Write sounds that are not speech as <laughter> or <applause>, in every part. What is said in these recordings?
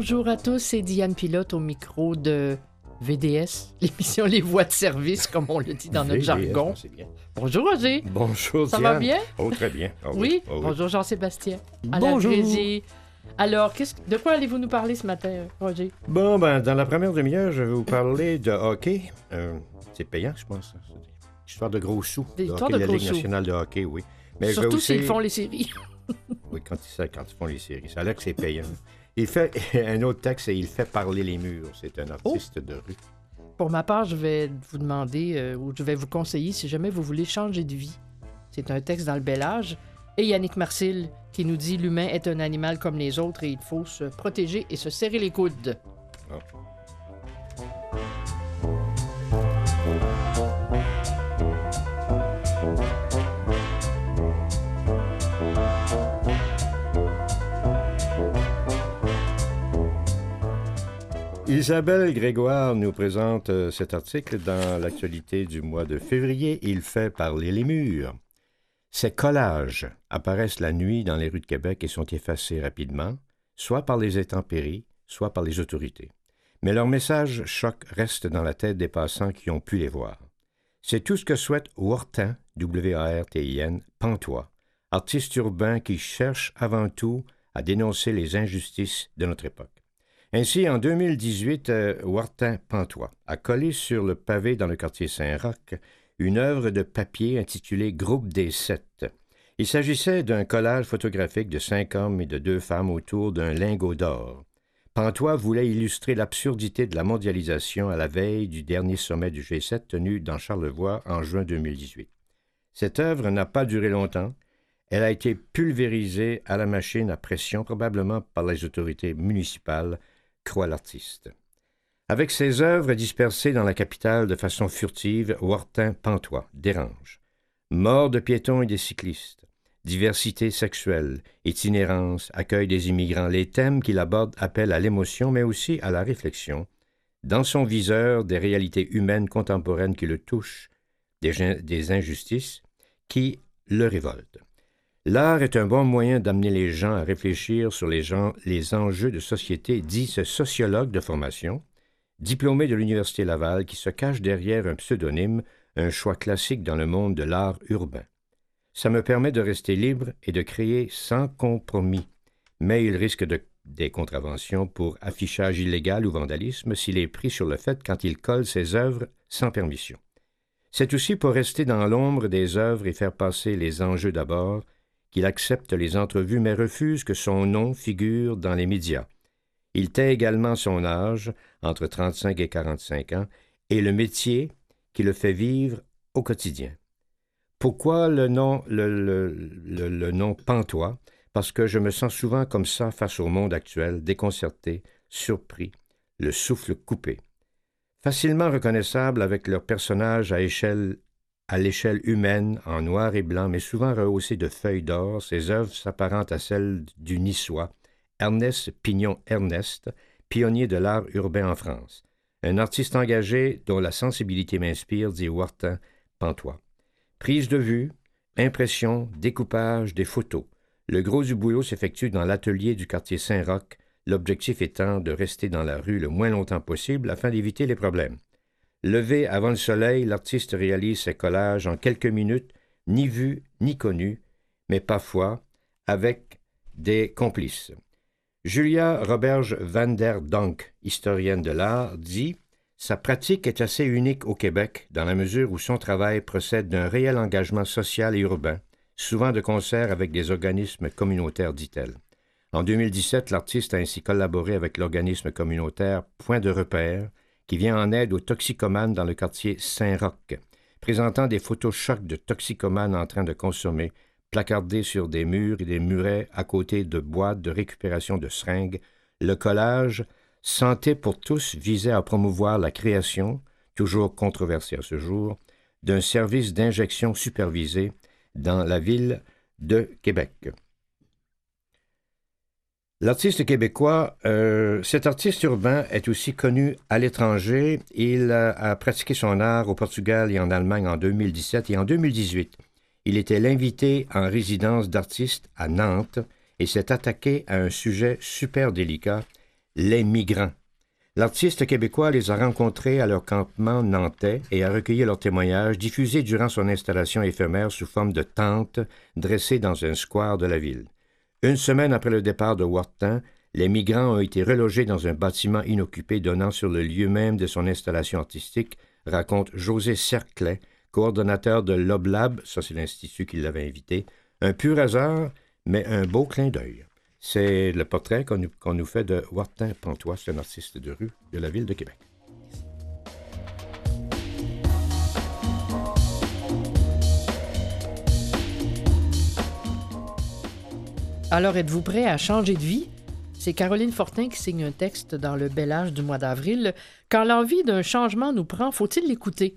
Bonjour à tous, c'est Diane Pilote au micro de VDS, <laughs> l'émission Les Voix de service, comme on le dit dans notre VDS, jargon. bien. Bonjour Roger. Bonjour, Ça va bien? Oh, très bien. Ah Oui, Ah bonjour Jean-Sébastien. Bonjour. la régie. Alors, de quoi allez-vous nous parler ce matin, Roger? Bon, ben, dans la première demi-heure, je vais vous parler de hockey. Euh, c'est payant, je pense. Histoire de gros sous. Des histoires hockey de la gros Ligue sous. nationale de hockey, oui. Mais Surtout aussi- s'ils font les séries. Oui, quand ils, quand ils font les séries. Ça a l'air que c'est payant. Il fait <laughs> un autre texte, c'est Il fait parler les murs. C'est un Oh. artiste de rue. Pour ma part, je vais vous demander euh, ou je vais vous conseiller si jamais vous voulez changer de vie. C'est un texte dans le bel âge. Et Yannick Marcil qui nous dit L'humain est un animal comme les autres et il faut se protéger et se serrer les coudes. Isabelle Grégoire nous présente euh, cet article dans l'actualité du mois de février. Il fait parler les murs. Ces collages apparaissent la nuit dans les rues de Québec et sont effacés rapidement, soit par les intempéries, soit par les autorités. Mais leur message choc reste dans la tête des passants qui ont pu les voir. C'est tout ce que souhaite Wartin, W-A-R-T-I-N, Pantois, artiste urbain qui cherche avant tout à dénoncer les injustices de notre époque. Ainsi, en 2018, euh, Wartin Pantois a collé sur le pavé dans le quartier Saint-Roch une œuvre de papier intitulée Groupe des Sept. Il s'agissait d'un collage photographique de cinq hommes et de deux femmes autour d'un lingot d'or. Pantois voulait illustrer l'absurdité de la mondialisation à la veille du dernier sommet du G7 tenu dans Charlevoix en juin 2018. Cette œuvre n'a pas duré longtemps. Elle a été pulvérisée à la machine à pression, probablement par les autorités municipales, croit l'artiste. Avec ses œuvres dispersées dans la capitale de façon furtive, Wartin Pantois dérange. Mort de piétons et des cyclistes, diversité sexuelle, itinérance, accueil des immigrants, les thèmes qu'il aborde appellent à l'émotion mais aussi à la réflexion. Dans son viseur, des réalités humaines contemporaines qui le touchent, des, des injustices qui le révoltent. L'art est un bon moyen d'amener les gens à réfléchir sur les, gens, les enjeux de société, dit ce sociologue de formation, diplômé de l'Université Laval, qui se cache derrière un pseudonyme, un choix classique dans le monde de l'art urbain. Ça me permet de rester libre et de créer sans compromis, mais il risque de, des contraventions pour affichage illégal ou vandalisme s'il est pris sur le fait quand il colle ses œuvres sans permission. C'est aussi pour rester dans l'ombre des œuvres et faire passer les enjeux d'abord qu'il accepte les entrevues mais refuse que son nom figure dans les médias. Il tait également son âge, entre 35 et 45 ans, et le métier qui le fait vivre au quotidien. Pourquoi le nom, le, nom Pantois? Parce que je me sens souvent comme ça face au monde actuel, déconcerté, surpris, le souffle coupé. Facilement reconnaissables avec leurs personnages à échelle à l'échelle humaine, en noir et blanc, mais souvent rehaussées de feuilles d'or, ses œuvres s'apparentent à celles du Niçois, Ernest Pignon Ernest, pionnier de l'art urbain en France. Un artiste engagé dont la sensibilité m'inspire, dit Wartin Pantois. Prise de vue, impression, découpage, des photos. Le gros du boulot s'effectue dans l'atelier du quartier Saint-Roch, l'objectif étant de rester dans la rue le moins longtemps possible afin d'éviter les problèmes. Levé avant le soleil, l'artiste réalise ses collages en quelques minutes, ni vu ni connu, mais parfois avec des complices. Julia Roberge van der Donk, historienne de l'art, dit Sa pratique est assez unique au Québec dans la mesure où son travail procède d'un réel engagement social et urbain, souvent de concert avec des organismes communautaires, dit-elle. En 2017, l'artiste a ainsi collaboré avec l'organisme communautaire Point de repère, qui vient en aide aux toxicomanes dans le quartier Saint-Roch, présentant des photos chocs de toxicomanes en train de consommer, placardés sur des murs et des murets à côté de boîtes de récupération de seringues. Le collage Santé pour tous visait à promouvoir la création, toujours controversée à ce jour, d'un service d'injection supervisé dans la ville de Québec. L'artiste québécois, euh, cet artiste urbain est aussi connu à l'étranger. Il a, a pratiqué son art au Portugal et en Allemagne en 2017 et en 2018. Il était l'invité en résidence d'artistes à Nantes et s'est attaqué à un sujet super délicat, Les migrants. L'artiste québécois les a rencontrés à leur campement nantais et a recueilli leurs témoignages diffusés durant son installation éphémère sous forme de tente dressée dans un square de la ville. Une semaine après le départ de Wharton, les migrants ont été relogés dans un bâtiment inoccupé donnant sur le lieu même de son installation artistique, raconte José Cerclet, coordonnateur de l'Oblab, ça c'est l'institut qui l'avait invité, un pur hasard, mais un beau clin d'œil. C'est le portrait qu'on nous, fait de Wartin Pantois, un artiste de rue de la ville de Québec. Alors, êtes-vous prêt à changer de vie? C'est Caroline Fortin qui signe un texte dans le bel âge du mois d'avril. Quand l'envie d'un changement nous prend, faut-il l'écouter?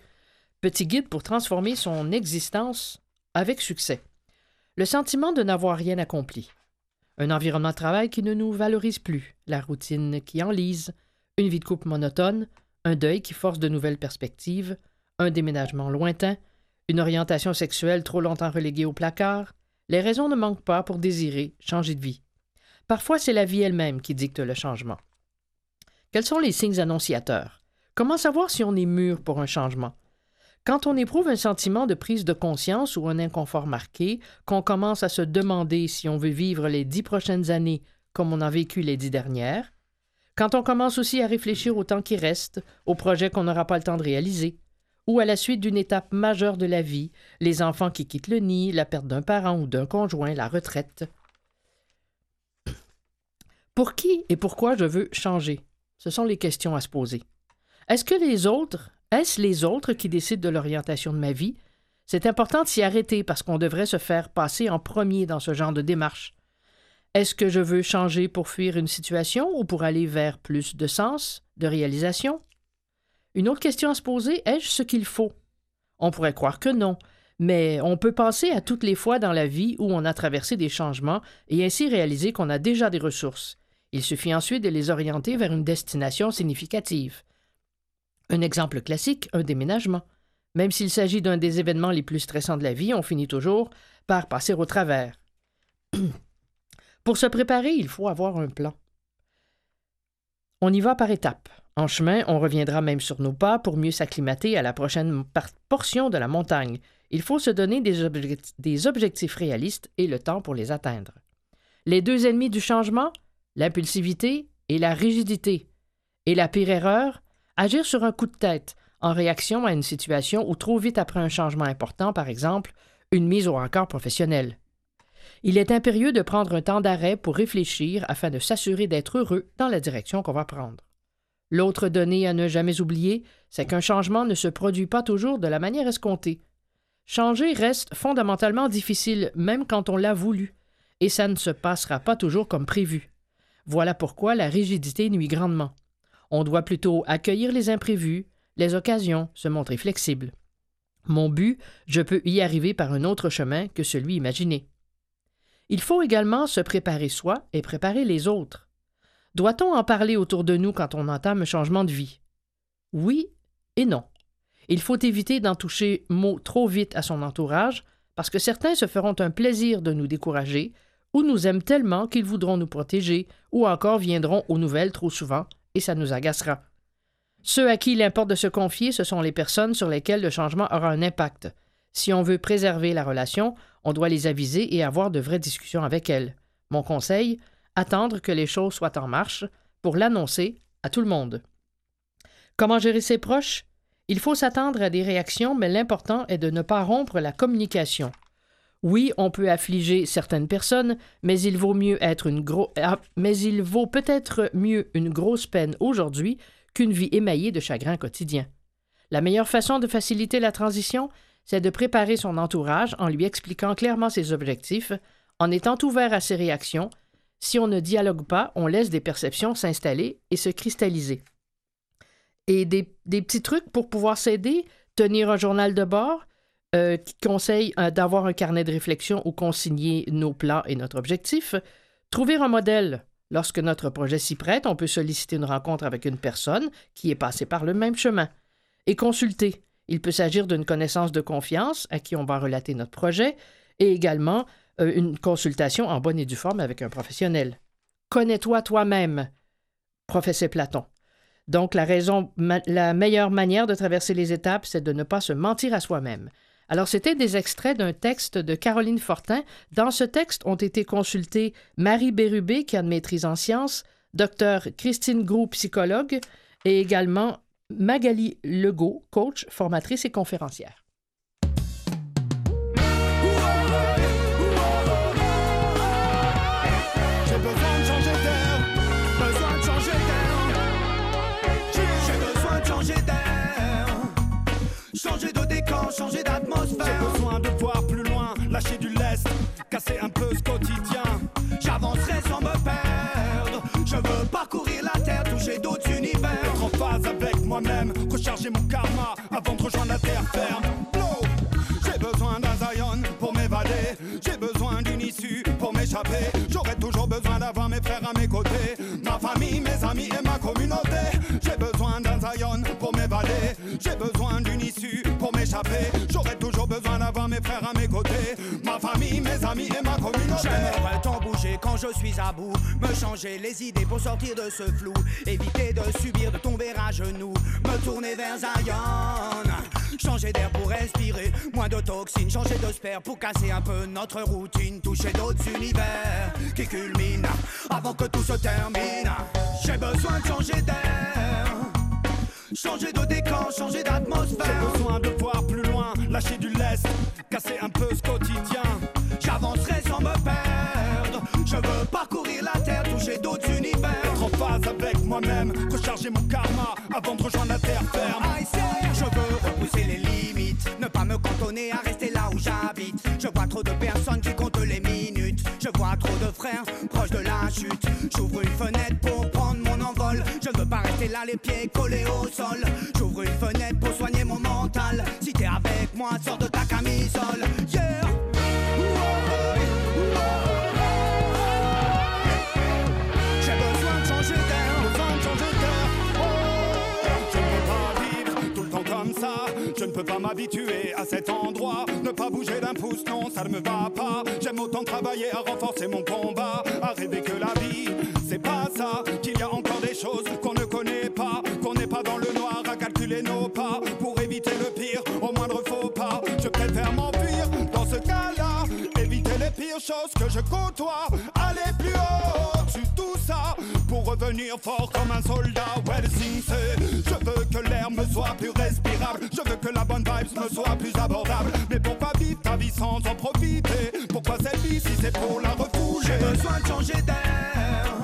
Petit guide pour transformer son existence avec succès. Le sentiment de n'avoir rien accompli. Un environnement de travail qui ne nous valorise plus, la routine qui enlise, une vie de couple monotone, un deuil qui force de nouvelles perspectives, un déménagement lointain, une orientation sexuelle trop longtemps reléguée au placard, les raisons ne manquent pas pour désirer changer de vie. Parfois, c'est la vie elle-même qui dicte le changement. Quels sont les signes annonciateurs? Comment savoir si on est mûr pour un changement? Quand on éprouve un sentiment de prise de conscience ou un inconfort marqué, qu'on commence à se demander si on veut vivre les dix prochaines années comme on a vécu les dix dernières, quand on commence aussi à réfléchir au temps qui reste, aux projets qu'on n'aura pas le temps de réaliser, ou à la suite d'une étape majeure de la vie, les enfants qui quittent le nid, la perte d'un parent ou d'un conjoint, la retraite. Pour qui et pourquoi je veux changer? Ce sont les questions à se poser. Est-ce que les autres est-ce les autres qui décident de l'orientation de ma vie? C'est important de s'y arrêter parce qu'on devrait se faire passer en premier dans ce genre de démarche. Est-ce que je veux changer pour fuir une situation ou pour aller vers plus de sens, de réalisation? Une autre question à se poser, ai-je ce qu'il faut? On pourrait croire que non, mais on peut penser à toutes les fois dans la vie où on a traversé des changements et ainsi réaliser qu'on a déjà des ressources. Il suffit ensuite de les orienter vers une destination significative. Un exemple classique, un déménagement. Même s'il s'agit d'un des événements les plus stressants de la vie, on finit toujours par passer au travers. <clears throat> Pour se préparer, il faut avoir un plan. On y va par étapes. En chemin, on reviendra même sur nos pas pour mieux s'acclimater à la prochaine portion de la montagne. Il faut se donner des, objectifs réalistes et le temps pour les atteindre. Les deux ennemis du changement, l'impulsivité et la rigidité. Et la pire erreur, Agir sur un coup de tête, en réaction à une situation ou trop vite après un changement important, par exemple, une mise au rencard professionnel. Il est impérieux de prendre un temps d'arrêt pour réfléchir afin de s'assurer d'être heureux dans la direction qu'on va prendre. L'autre donnée à ne jamais oublier, c'est qu'un changement ne se produit pas toujours de la manière escomptée. Changer reste fondamentalement difficile même quand on l'a voulu, et ça ne se passera pas toujours comme prévu. Voilà pourquoi la rigidité nuit grandement. On doit plutôt accueillir les imprévus, les occasions, se montrer flexible. Mon but, je peux y arriver par un autre chemin que celui imaginé. Il faut également se préparer soi et préparer les autres. Doit-on en parler autour de nous quand on entame un changement de vie? Oui et non. Il faut éviter d'en toucher mot trop vite à son entourage, parce que certains se feront un plaisir de nous décourager, ou nous aiment tellement qu'ils voudront nous protéger, ou encore viendront aux nouvelles trop souvent et ça nous agacera. Ceux à qui il importe de se confier, ce sont les personnes sur lesquelles le changement aura un impact. Si on veut préserver la relation, on doit les aviser et avoir de vraies discussions avec elles. Mon conseil, attendre que les choses soient en marche pour l'annoncer à tout le monde. Comment gérer ses proches? Il faut s'attendre à des réactions, mais l'important est de ne pas rompre la communication. Oui, on peut affliger certaines personnes, mais il vaut mieux être une gros... Ah, mais il vaut peut-être mieux une grosse peine aujourd'hui qu'une vie émaillée de chagrin quotidien. La meilleure façon de faciliter la transition, c'est de préparer son entourage en lui expliquant clairement ses objectifs, en étant ouvert à ses réactions. Si on ne dialogue pas, on laisse des perceptions s'installer et se cristalliser. Et des, petits trucs pour pouvoir s'aider, tenir un journal de bord, euh, qui conseille euh, d'avoir un carnet de réflexion où consigner nos plans et notre objectif. Trouver un modèle. Lorsque notre projet s'y prête, on peut solliciter une rencontre avec une personne qui est passée par le même chemin. Et consulter. Il peut s'agir d'une connaissance de confiance à qui on va relater notre projet et également une consultation en bonne et due forme avec un professionnel. Connais-toi toi-même professait Platon. Donc, la raison, la meilleure manière de traverser les étapes, c'est de ne pas se mentir à soi-même. Alors, c'était des extraits d'un texte de Caroline Fortin. Dans ce texte ont été consultés Marie Bérubé, qui a une maîtrise en sciences, Dr Christine Grou, psychologue, et également Magali Legault, coach, formatrice et conférencière. Changer d'atmosphère. J'ai besoin de voir plus loin, lâcher du lest, casser un peu ce quotidien. J'avancerai sans me perdre. Je veux parcourir la terre, toucher d'autres univers. Être en phase avec moi-même, recharger mon karma avant de rejoindre la terre ferme. J'ai besoin d'un Zion pour m'évader. J'ai besoin d'une issue pour m'échapper. J'aurai toujours besoin d'avoir mes frères à mes côtés. Ma famille, mes amis et ma communauté. M'échapper. J'aurai toujours besoin d'avoir mes frères à mes côtés. Ma famille, mes amis et ma communauté. J'aimerais tant bouger quand je suis à bout. Me changer les idées pour sortir de ce flou. Éviter de subir, de tomber à genoux. Me tourner vers Zion. Changer d'air pour respirer. Moins de toxines, changer de sphère pour casser un peu notre routine. Toucher d'autres univers qui culminent avant que tout se termine. J'ai besoin de changer d'air. Changer de décor, changer d'atmosphère. J'ai besoin de voir plus loin, lâcher du lest, casser un peu ce quotidien. J'avancerai sans me perdre. Je veux parcourir la terre, toucher d'autres univers. Être en phase avec moi-même, recharger mon karma avant de rejoindre la terre ferme. Je veux repousser les limites, ne pas me cantonner à rester là où j'habite. Trop de la chute. J'ouvre une fenêtre pour prendre mon envol. Je veux pas rester là les pieds collés au sol. J'ouvre une fenêtre pour soigner mon mental. Si t'es avec moi, sors de ta camisole. Yeah! Je ne peux pas vivre tout le temps comme ça. Je ne peux pas m'habituer à cet endroit. Pas bouger d'un pouce, non, ça ne me va pas. J'aime autant travailler à renforcer mon combat. À rêver que la vie, c'est pas ça. Qu'il y a encore des choses qu'on ne connaît pas. Qu'on n'est pas dans le noir à calculer nos pas. Pour éviter le pire, au moindre faux pas. Je préfère m'enfuir dans ce cas-là. Éviter les pires choses que je côtoie. Aller plus haut sur tout ça. Pour revenir fort comme un soldat. Signe c'est Je veux que l'air me soit plus respirable. Je veux que la bonne vibes me soit plus abordable. Mais pourquoi vivre ta vie sans en profiter? Pourquoi cette vie si c'est pour la refouler? J'ai besoin de changer d'air.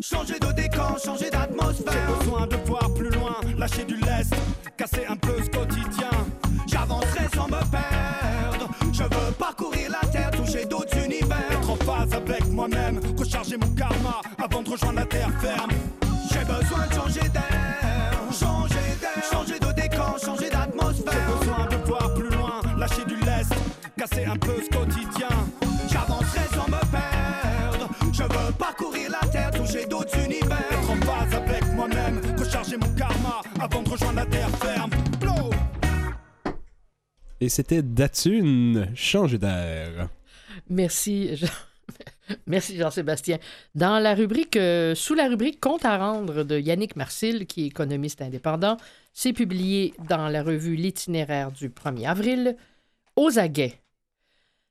Changer de décor, changer d'atmosphère. J'ai besoin de voir plus loin, lâcher du lest, casser un peu ce quotidien. Avec moi-même, recharger mon karma avant de rejoindre la terre ferme. J'ai besoin de changer d'air, changer d'air, changer de décor, changer d'atmosphère. J'ai besoin de voir plus loin, lâcher du lest, casser un peu ce quotidien. J'avancerai sans me perdre. Je veux parcourir la terre, toucher d'autres univers. Être en phase avec moi-même, recharger mon karma avant de rejoindre la terre ferme. Blow. Et c'était Datune, changer d'air. Merci, Jean... <laughs> Merci Jean-Sébastien. Dans la rubrique, euh, sous la rubrique Compte à rendre de Yannick Marcil, qui est économiste indépendant, c'est publié dans la revue L'itinéraire du 1er avril, Aux aguets.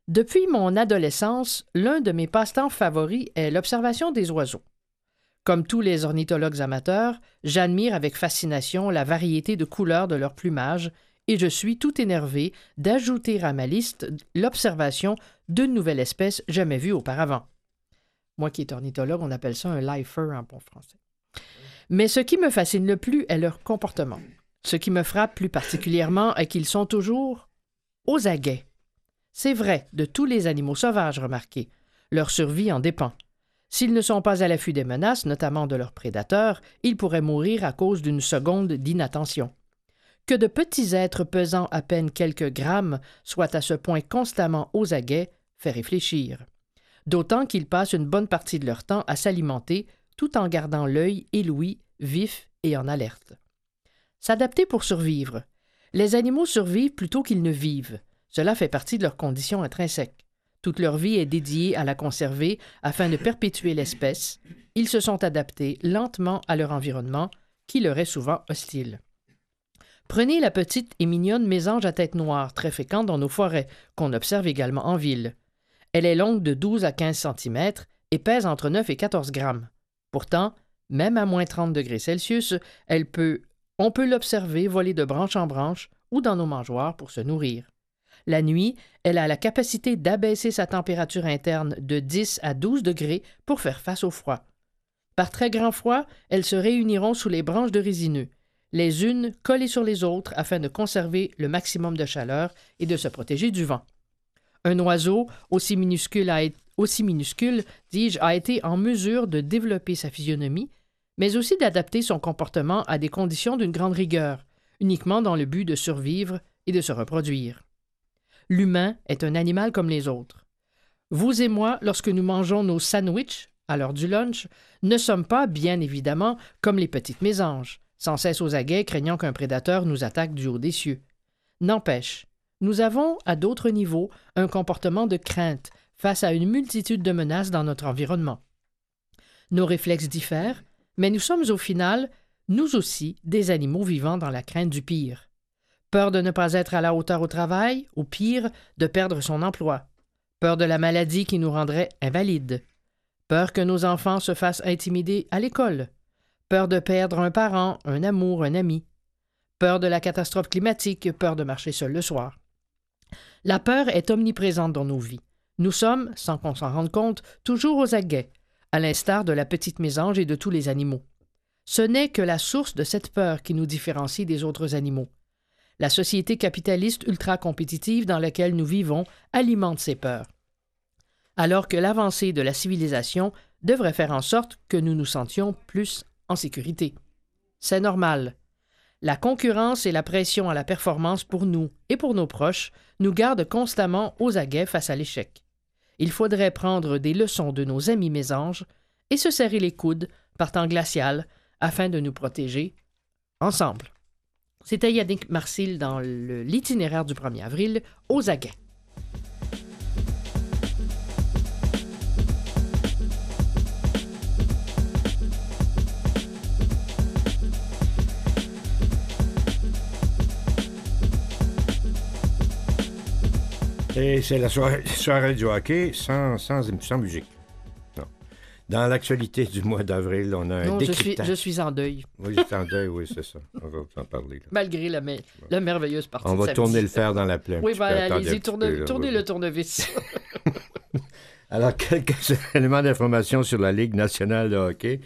Depuis mon adolescence, l'un de mes passe-temps favoris est l'observation des oiseaux. Comme tous les ornithologues amateurs, j'admire avec fascination la variété de couleurs de leur plumage et je suis tout énervé d'ajouter à ma liste l'observation d'une nouvelle espèce jamais vue auparavant. Moi qui est ornithologue, on appelle ça un lifer en bon français. Mais ce qui me fascine le plus est leur comportement. Ce qui me frappe plus particulièrement est qu'ils sont toujours aux aguets. C'est vrai de tous les animaux sauvages, remarquez. Leur survie en dépend. S'ils ne sont pas à l'affût des menaces, notamment de leurs prédateurs, ils pourraient mourir à cause d'une seconde d'inattention. Que de petits êtres pesant à peine quelques grammes soient à ce point constamment aux aguets fait réfléchir. D'autant qu'ils passent une bonne partie de leur temps à s'alimenter tout en gardant l'œil ébloui, vif et en alerte. S'adapter pour survivre. Les animaux survivent plutôt qu'ils ne vivent. Cela fait partie de leur condition intrinsèque. Toute leur vie est dédiée à la conserver afin de perpétuer l'espèce. Ils se sont adaptés lentement à leur environnement, qui leur est souvent hostile. Prenez la petite et mignonne mésange à tête noire, très fréquente dans nos forêts, qu'on observe également en ville. Elle est longue de 12 à 15 cm et pèse entre 9 et 14 grammes. Pourtant, même à moins 30 degrés Celsius, on peut l'observer voler de branche en branche ou dans nos mangeoires pour se nourrir. La nuit, elle a la capacité d'abaisser sa température interne de 10 à 12 degrés pour faire face au froid. Par très grand froid, elles se réuniront sous les branches de résineux, les unes collées sur les autres afin de conserver le maximum de chaleur et de se protéger du vent. Un oiseau, aussi minuscule, aussi minuscule, dis-je, a été en mesure de développer sa physionomie, mais aussi d'adapter son comportement à des conditions d'une grande rigueur, uniquement dans le but de survivre et de se reproduire. L'humain est un animal comme les autres. Vous et moi, lorsque nous mangeons nos sandwichs à l'heure du lunch, ne sommes pas, bien évidemment, comme les petites mésanges, sans cesse aux aguets, craignant qu'un prédateur nous attaque du haut des cieux. N'empêche, nous avons, à d'autres niveaux, un comportement de crainte face à une multitude de menaces dans notre environnement. Nos réflexes diffèrent, mais nous sommes au final, nous aussi, des animaux vivant dans la crainte du pire. Peur de ne pas être à la hauteur au travail, ou pire, de perdre son emploi. Peur de la maladie qui nous rendrait invalides. Peur que nos enfants se fassent intimider à l'école. Peur de perdre un parent, un amour, un ami. Peur de la catastrophe climatique, peur de marcher seul le soir. La peur est omniprésente dans nos vies. Nous sommes, sans qu'on s'en rende compte, toujours aux aguets, à l'instar de la petite mésange et de tous les animaux. Ce n'est que la source de cette peur qui nous différencie des autres animaux. La société capitaliste ultra-compétitive dans laquelle nous vivons alimente ces peurs. Alors que l'avancée de la civilisation devrait faire en sorte que nous nous sentions plus en sécurité. C'est normal. La concurrence et la pression à la performance pour nous et pour nos proches nous gardent constamment aux aguets face à l'échec. Il faudrait prendre des leçons de nos amis mésanges et se serrer les coudes par temps glacial afin de nous protéger ensemble. C'était Yannick Marcil dans l'itinéraire du 1er avril aux aguets. C'est la soirée, <laughs> soirée du hockey sans, sans, sans musique. Non. Dans l'actualité du mois d'avril, on a un Non, je suis, décryptage. je suis en deuil, Oui, c'est en deuil, oui, c'est ça. On va en parler. là. malgré la, me- la merveilleuse partie On va tourner le fer dans la plaie. Oui, ben, allez-y, tourne- tournez oui, le tournevis. <laughs> Alors, quelques <laughs> éléments d'information sur la Ligue nationale de hockey.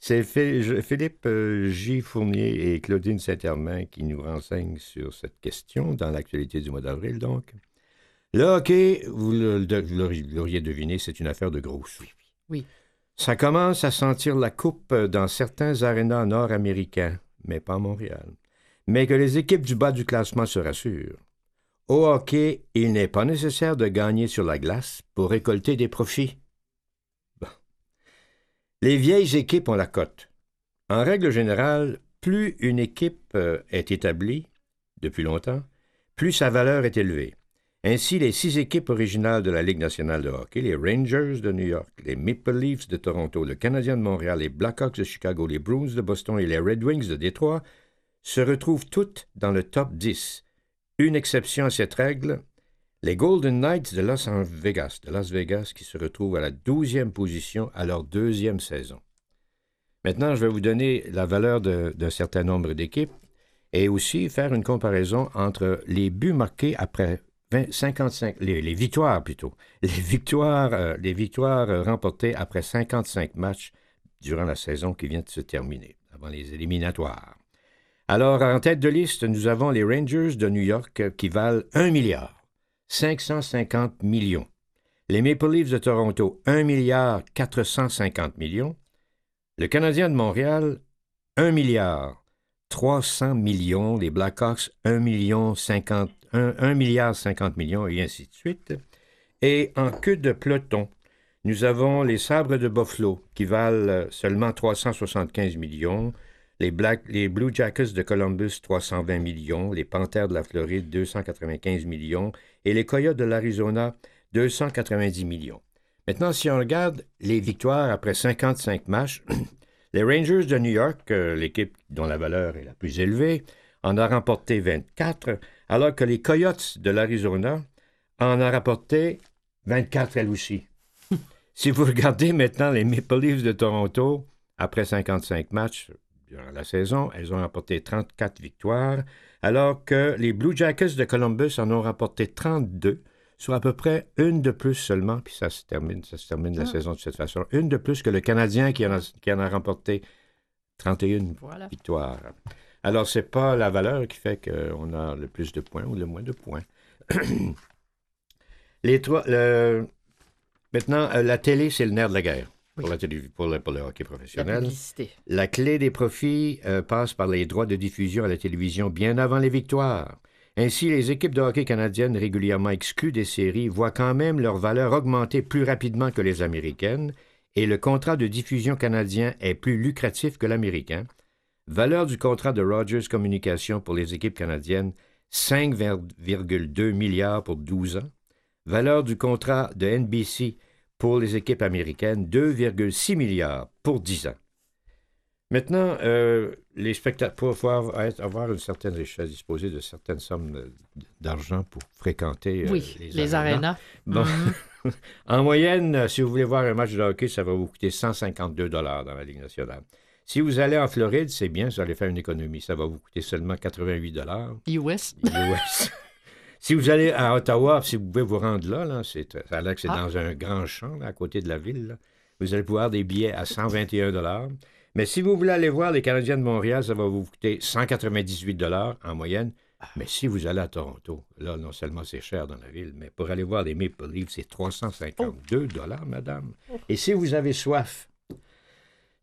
C'est Phil- je- Philippe euh, J. Fournier et Claudine Saint-Hermain qui nous renseignent sur cette question dans l'actualité du mois d'avril, donc. Le hockey, vous l'auriez deviné, c'est une affaire de gros sous. Oui. Ça commence à sentir la coupe dans certains arénas nord-américains, mais pas à Montréal. Mais que les équipes du bas du classement se rassurent. Au hockey, il n'est pas nécessaire de gagner sur la glace pour récolter des profits. Bon. Les vieilles équipes ont la cote. En règle générale, plus une équipe euh, est établie depuis longtemps, plus sa valeur est élevée. Ainsi, les six équipes originales de la Ligue nationale de hockey, les Rangers de New York, les Maple Leafs de Toronto, le Canadien de Montréal, les Blackhawks de Chicago, les Bruins de Boston et les Red Wings de Détroit, se retrouvent toutes dans le top 10. Une exception à cette règle, les Golden Knights de Las Vegas, de Las Vegas qui se retrouvent à la 12e position à leur deuxième saison. Maintenant, je vais vous donner la valeur d'un certain nombre d'équipes et aussi faire une comparaison entre les buts marqués après 20 55, les, victoires plutôt, <laughs> les victoires, euh, les victoires euh, remportées après 55 matchs durant la saison qui vient de se terminer, avant les éliminatoires. Alors, en tête de liste, nous avons les Rangers de New York euh, qui valent 1 milliard 550 millions. Les Maple Leafs de Toronto, 1 milliard 450 millions. Le Canadien de Montréal, 1 milliard 300 millions. Les Blackhawks, 1 million 50, 1, 1 milliard 50 millions et ainsi de suite. Et en queue de peloton, nous avons les Sabres de Buffalo qui valent euh, seulement 375 millions. Les, les Blue Jackets de Columbus, 320 millions. Les Panthères de la Floride, 295 millions. Et les Coyotes de l'Arizona, 290 millions. Maintenant, si on regarde les victoires après 55 matchs, <clears throat> les Rangers de New York, euh, l'équipe dont la valeur est la plus élevée, en a remporté 24, alors que les Coyotes de l'Arizona en ont rapporté 24 elles aussi. <laughs> si vous regardez maintenant les Maple Leafs de Toronto, après 55 matchs durant la saison, elles ont remporté 34 victoires, alors que les Blue Jackets de Columbus en ont remporté 32, soit à peu près une de plus seulement, puis ça se termine, ça se termine la Ah. saison de cette façon, une de plus que le Canadien qui en a, qui en a remporté 31 Voilà. victoires. Alors, c'est pas la valeur qui fait qu'on a le plus de points ou le moins de points. <clears throat> Les trois, le- Maintenant, euh, la télé, c'est le nerf de la guerre pour, la télé- pour le, pour le hockey La professionnel. La clé des profits euh, passe par les droits de diffusion à la télévision bien avant les victoires. Ainsi, les équipes de hockey canadiennes régulièrement exclues des séries voient quand même leur valeur augmenter plus rapidement que les américaines et le contrat de diffusion canadien est plus lucratif que l'américain. Valeur du contrat de Rogers Communication pour les équipes canadiennes 5,2 milliards pour 12 ans. Valeur du contrat de NBC pour les équipes américaines 2,6 milliards pour 10 ans. Maintenant, euh, les spectateurs, pour avoir une certaine richesse, disposer de certaines sommes euh, d'argent pour fréquenter euh, Oui, les, les, arénas. Bon. Mhm. <laughs> En moyenne, euh, si vous voulez voir un match de hockey, ça va vous coûter 152 dollars dans la Ligue nationale. Si vous allez en Floride, c'est bien, vous allez faire une économie. Ça va vous coûter seulement 88 dollars. US. US. si vous allez à Ottawa, si vous pouvez vous rendre là, là c'est, ça a l'air que c'est Ah. dans un grand champ là, à côté de la ville. là. Vous allez pouvoir des billets à 121 dollars. Mais si vous voulez aller voir les Canadiens de Montréal, ça va vous coûter 198 dollars en moyenne. Mais si vous allez à Toronto, là, non seulement c'est cher dans la ville, mais pour aller voir les Maple Leafs, c'est 352 dollars, madame. Et si vous avez soif,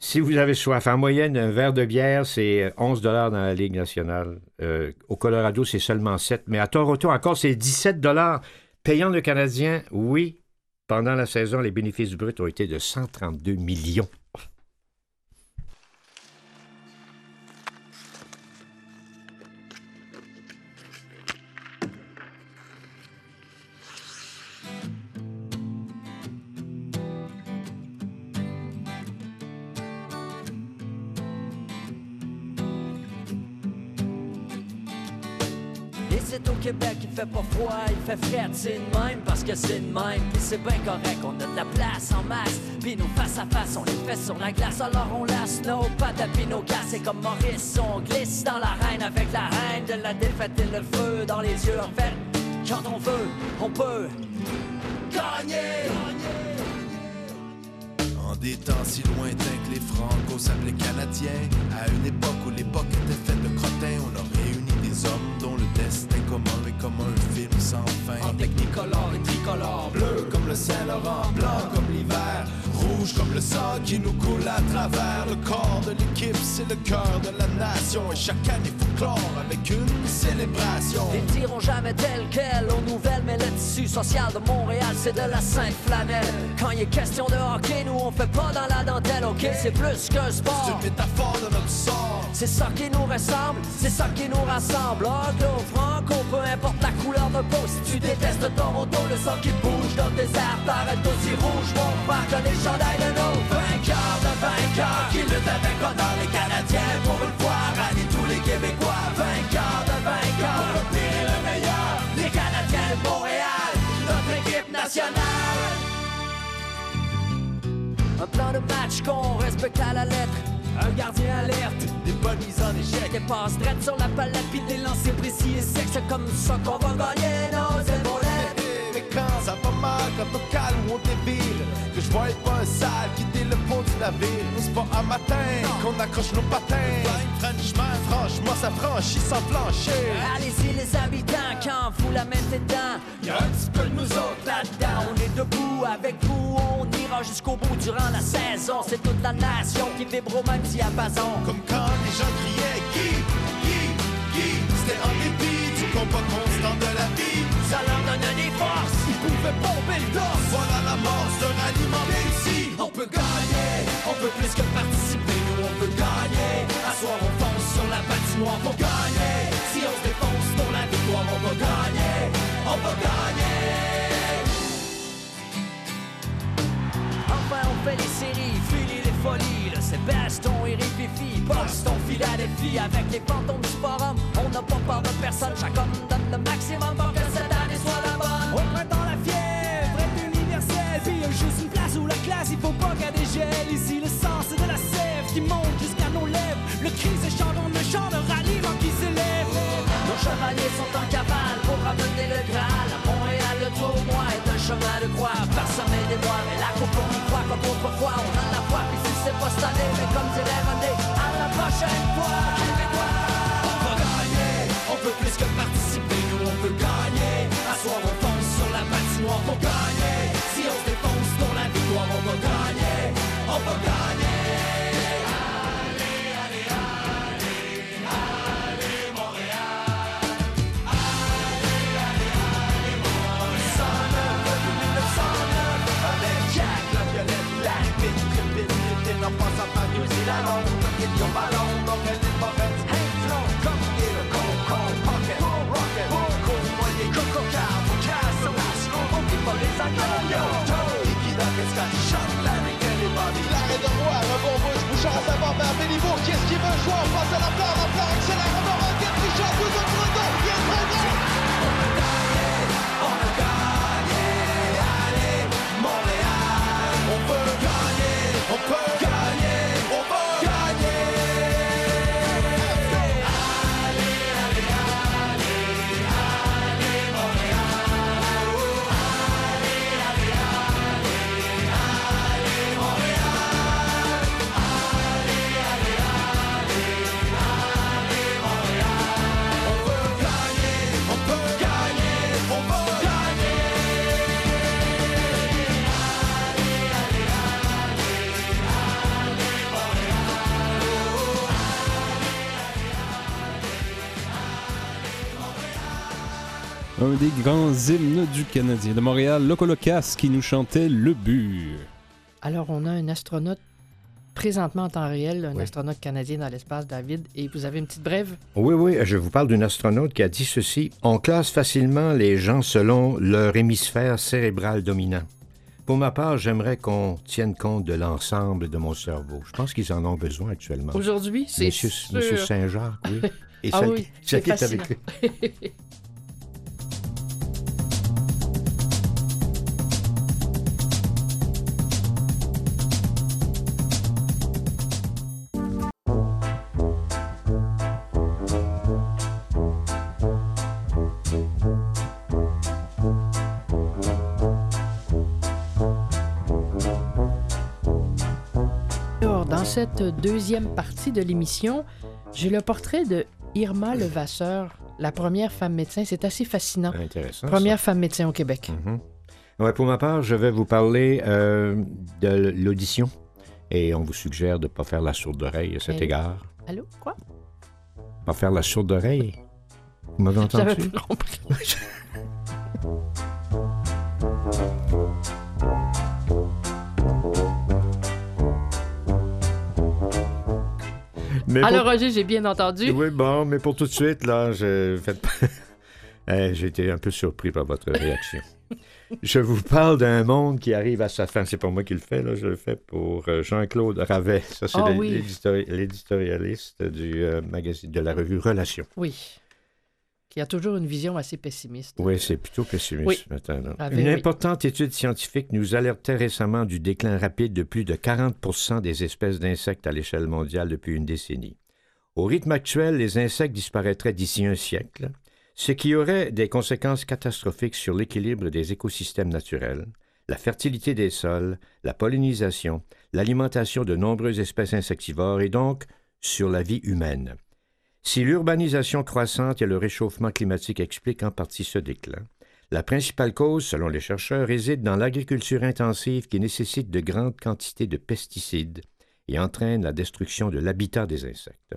si vous avez soif, en moyenne, un verre de bière, c'est 11 dollars dans la Ligue nationale. Euh, au Colorado, c'est seulement 7. Mais à Toronto, encore, c'est 17 dollars. Payant le Canadien, oui. Pendant la saison, les bénéfices bruts ont été de 132 millions. Et c'est au Québec, il fait pas froid, il fait frais, c'est de même parce que c'est de même. Pis c'est bien correct, on a de la place en masse. Pis nos face à face, on les fait sur la glace. Alors on laisse nos pattes pis nos gars. C'est comme Maurice, on glisse dans l'arène avec la reine de la défaite et le feu dans les yeux. En quand on veut, on peut gagner. En des temps si lointains que les Franco s'appelaient Canadiens, à une époque où l'époque était faite de crottins, on a réuni des hommes dont le destin commun est comme un film sans fin. En technicolore et tricolore, bleu comme le Saint-Laurent, blanc comme l'hiver, rouge comme le sang qui nous coule à travers. Le corps de l'équipe, c'est le cœur de la nation. Et chaque année faut clore avec une célébration. Ils diront jamais tel quel aux nouvelles, mais le tissu social de Montréal, c'est de la sainte flanelle. Quand il est question de hockey, nous on fait pas dans la dentelle, ok? C'est plus qu'un C'est sport. une métaphore de notre sort. C'est ça qui nous ressemble, c'est ça qui nous rassemble. Anglo, franco, peu importe la couleur de peau. Si tu détestes Toronto, le sang qui bouge dans le désert t'arrête aussi rouge. Mon que les chandails de nos vainqueurs de vainqueurs qui luttent avec honneur les Canadiens pour une fois rallier tous les Québécois. Vainqueurs de vainqueurs, pour le pire et le meilleur. Les Canadiens de Montréal, notre équipe nationale. Un plan de match qu'on respecte à la lettre. Un gardien alerte, des bonnes mises en échec. Des passes drettes sur la palette, puis des lancers précis et secs. C'est comme ça qu'on va gagner nos épaulettes. Mais quand ça va mal, quand on calme on dévire, je vois pas sale quitter le pont du navire. Nous, c'est pas un matin qu'on accroche nos patins. Franchement, franchement, ça franchit sans plancher. Allez-y les habitants, quand vous la mettez dedans, Y'a un petit peu de nous autres là-dedans, on est debout avec vous, on ira jusqu'au bout durant la saison. C'est toute la nation qui vibre au même diapason. Comme quand les gens criaient Guy, Guy, Guy. C'était en dépit du combat constant de la ça leur donnait des forces. Ils pouvaient bomber le dos. Voilà la mort se ralliement. ici, on peut gagner, on peut plus que participer. Nous, on peut gagner. À soir, on fonce sur la patinoire pour gagner. Si on se défonce pour la victoire, on va gagner. On va gagner. Enfin, on fait les séries, filer les folies. Là, c'est Baston et Rififi, Boston, Philadelphie. Avec les pantons du forum, on n'a pas peur de personne. Chaque homme donne le maximum pour que cette au printemps, la fièvre est universelle. Puis juste une place où la classe, il faut pas qu'elle dégèle. Ici, le sens de la sève qui monte jusqu'à nos lèvres. Le cri s'échante, on ne chante, le ralliement qui s'élève. Nos chevaliers sont en cavale pour ramener le Graal. À Montréal, le tournoi est un chemin de croix. Parsemé des noirs, mais la coupe on y croit comme autrefois. On a la foi, puis si c'est pas cette année, mais comme dirait René, à la prochaine fois. On va gagner, on peut plus que participer, nous on peut gagner. À soir, patinoire pour gagner. Si on se défonce pour la victoire, on va gagner, on va gagner. Qu'est-ce qu'il veut jouer? Un des grands hymnes du Canadien de Montréal, Locolocas, qui nous chantait Le but. Alors, on a un astronaute présentement en temps réel, un Oui. astronaute canadien dans l'espace, David, et vous avez une petite brève? Oui, oui, je vous parle d'une astronaute qui a dit ceci. On classe facilement les gens selon leur hémisphère cérébral dominant. Pour ma part, j'aimerais qu'on tienne compte de l'ensemble de mon cerveau. Je pense qu'ils en ont besoin actuellement. Aujourd'hui, c'est Monsieur, Saint-Jacques, oui. <laughs> Et Ah celle, oui, qui- c'est celle qui est avec lui. <laughs> cette deuxième partie de l'émission, j'ai le portrait de Irma Levasseur, la première femme médecin. C'est assez fascinant. Intéressant. ça. Première femme médecin au Québec. Mhm. Ouais, pour ma part, je vais vous parler euh, de l'audition. Et on vous suggère de ne pas faire la sourde oreille à cet égard. Allô? Quoi? Pas faire la sourde oreille? Vous m'avez <laughs> J'avais entendu? pas compris. <laughs> Mais Alors, pour- Roger, j'ai bien entendu. Oui, bon, mais pour tout de suite, là, je... <laughs> J'ai été un peu surpris par votre réaction. je vous parle d'un monde qui arrive à sa fin. C'est pas moi qui le fais, là, je le fais pour euh, Jean-Claude Ravet. Ça, c'est Ah oui. l'éditorialiste du euh, magazine, de la revue Relations. Oui. Qui a toujours une vision assez pessimiste. Oui, c'est plutôt pessimiste Oui. Ravet, Une oui. importante étude scientifique nous alertait récemment du déclin rapide de plus de 40 des espèces d'insectes à l'échelle mondiale depuis une décennie. Au rythme actuel, les insectes disparaîtraient d'ici un siècle, ce qui aurait des conséquences catastrophiques sur l'équilibre des écosystèmes naturels, la fertilité des sols, la pollinisation, l'alimentation de nombreuses espèces insectivores et donc sur la vie humaine. Si l'urbanisation croissante et le réchauffement climatique expliquent en partie ce déclin, la principale cause, selon les chercheurs, réside dans l'agriculture intensive qui nécessite de grandes quantités de pesticides et entraîne la destruction de l'habitat des insectes.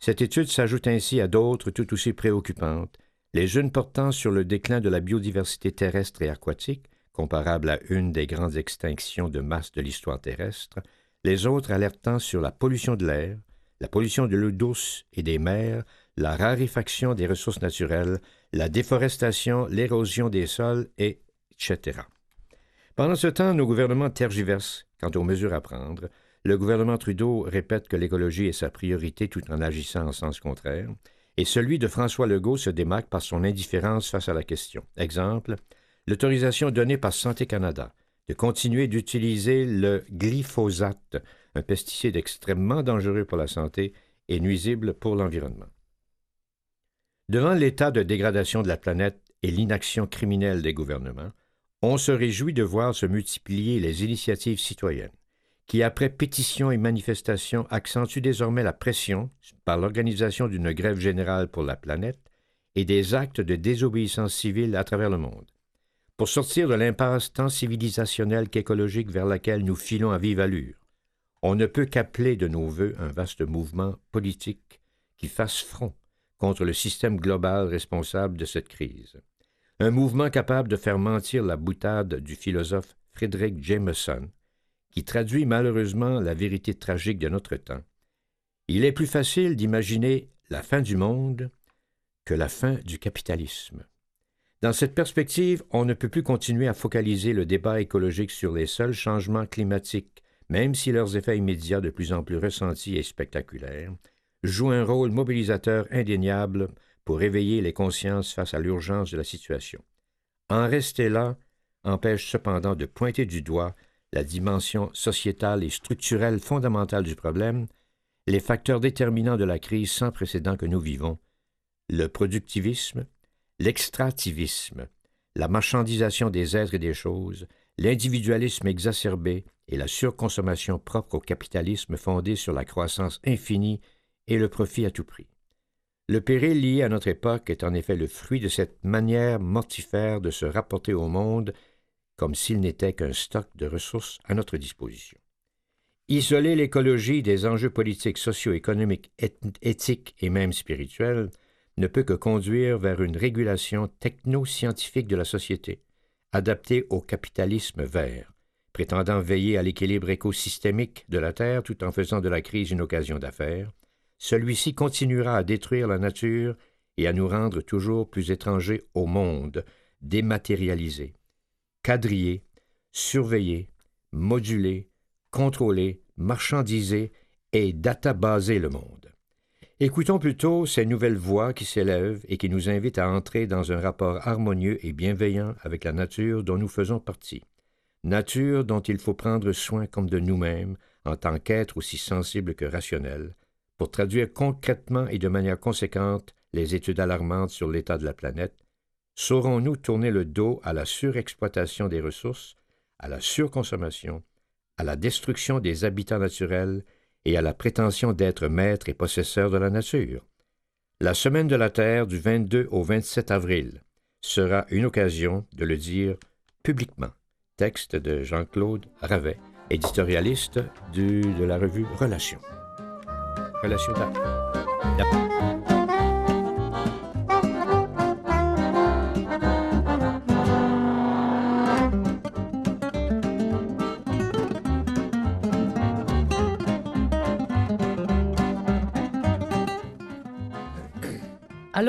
Cette étude s'ajoute ainsi à d'autres tout aussi préoccupantes, les unes portant sur le déclin de la biodiversité terrestre et aquatique, comparable à une des grandes extinctions de masse de l'histoire terrestre, les autres alertant sur la pollution de l'air, la pollution de l'eau douce et des mers, la raréfaction des ressources naturelles, la déforestation, l'érosion des sols, et etc. Pendant ce temps, nos gouvernements tergiversent quant aux mesures à prendre, le gouvernement Trudeau répète que l'écologie est sa priorité tout en agissant en sens contraire, et celui de François Legault se démarque par son indifférence face à la question. Exemple, l'autorisation donnée par Santé Canada de continuer d'utiliser le glyphosate, un pesticide extrêmement dangereux pour la santé et nuisible pour l'environnement. Devant l'état de dégradation de la planète et l'inaction criminelle des gouvernements, on se réjouit de voir se multiplier les initiatives citoyennes, qui, après pétitions et manifestations, accentuent désormais la pression par l'organisation d'une grève générale pour la planète et des actes de désobéissance civile à travers le monde. Pour sortir de l'impasse tant civilisationnelle qu'écologique vers laquelle nous filons à vive allure, on ne peut qu'appeler de nos voeux un vaste mouvement politique qui fasse front contre le système global responsable de cette crise. Un mouvement capable de faire mentir la boutade du philosophe Frédéric Jameson, qui traduit malheureusement la vérité tragique de notre temps. Il est plus facile d'imaginer la fin du monde que la fin du capitalisme. Dans cette perspective, on ne peut plus continuer à focaliser le débat écologique sur les seuls changements climatiques, même si leurs effets immédiats de plus en plus ressentis et spectaculaires jouent un rôle mobilisateur indéniable pour réveiller les consciences face à l'urgence de la situation. En rester là empêche cependant de pointer du doigt la dimension sociétale et structurelle fondamentale du problème, les facteurs déterminants de la crise sans précédent que nous vivons, le productivisme, l'extractivisme, la marchandisation des êtres et des choses, l'individualisme exacerbé et la surconsommation propre au capitalisme fondé sur la croissance infinie et le profit à tout prix. Le péril lié à notre époque est en effet le fruit de cette manière mortifère de se rapporter au monde comme s'il n'était qu'un stock de ressources à notre disposition. Isoler l'écologie des enjeux politiques, socio-économiques, éthiques et même spirituels ne peut que conduire vers une régulation techno-scientifique de la société, adaptée au capitalisme vert, prétendant veiller à l'équilibre écosystémique de la Terre tout en faisant de la crise une occasion d'affaires, celui-ci continuera à détruire la nature et à nous rendre toujours plus étrangers au monde, dématérialisés, quadrillés, surveillés, modulés, contrôlés, marchandisés et databaser le monde. Écoutons plutôt ces nouvelles voix qui s'élèvent et qui nous invitent à entrer dans un rapport harmonieux et bienveillant avec la nature dont nous faisons partie. Nature dont il faut prendre soin comme de nous-mêmes en tant qu'êtres aussi sensibles que rationnels, pour traduire concrètement et de manière conséquente les études alarmantes sur l'état de la planète, saurons-nous tourner le dos à la surexploitation des ressources, à la surconsommation, à la destruction des habitats naturels et à la prétention d'être maître et possesseur de la nature. La Semaine de la Terre du 22 au 27 avril sera une occasion de le dire publiquement. Texte de Jean-Claude Ravet, éditorialiste de la revue Relations. Relations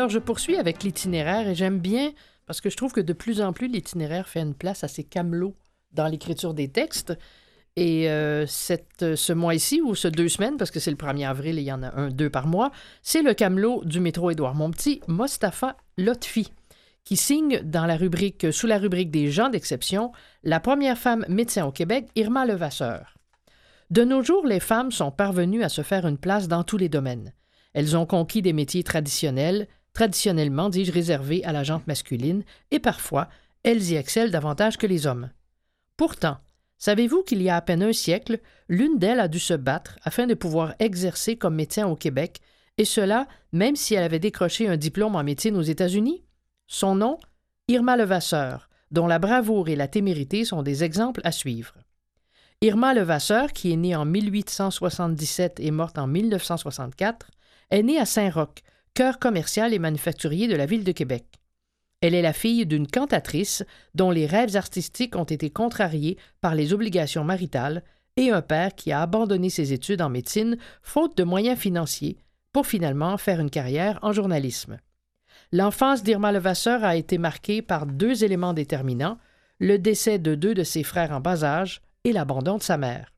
Alors, je poursuis avec l'itinéraire et j'aime bien parce que je trouve que de plus en plus l'itinéraire fait une place à ces camelots dans l'écriture des textes. Et euh, cette, ce mois-ci, ou ce deux semaines, parce que c'est le 1er avril et il y en a un, deux par mois, c'est le camelot du métro Édouard Montpetit, Mostafa Lotfi, qui signe dans la rubrique, sous la rubrique des gens d'exception, la première femme médecin au Québec, Irma Levasseur. De nos jours, les femmes sont parvenues à se faire une place dans tous les domaines. Elles ont conquis des métiers traditionnels, traditionnellement, dis-je, réservés à la jante masculine, et parfois, elles y excellent davantage que les hommes. Pourtant, savez-vous qu'il y a à peine un siècle, l'une d'elles a dû se battre afin de pouvoir exercer comme médecin au Québec, et cela même si elle avait décroché un diplôme en médecine aux États-Unis? Son nom? Irma Levasseur, dont la bravoure et la témérité sont des exemples à suivre. Irma Levasseur, qui est née en 1877 et morte en 1964, est née à Saint-Roch, cœur commercial et manufacturier de la ville de Québec. Elle est la fille d'une cantatrice dont les rêves artistiques ont été contrariés par les obligations maritales et un père qui a abandonné ses études en médecine faute de moyens financiers pour finalement faire une carrière en journalisme. L'enfance d'Irma Levasseur a été marquée par deux éléments déterminants, le décès de deux de ses frères en bas âge et l'abandon de sa mère.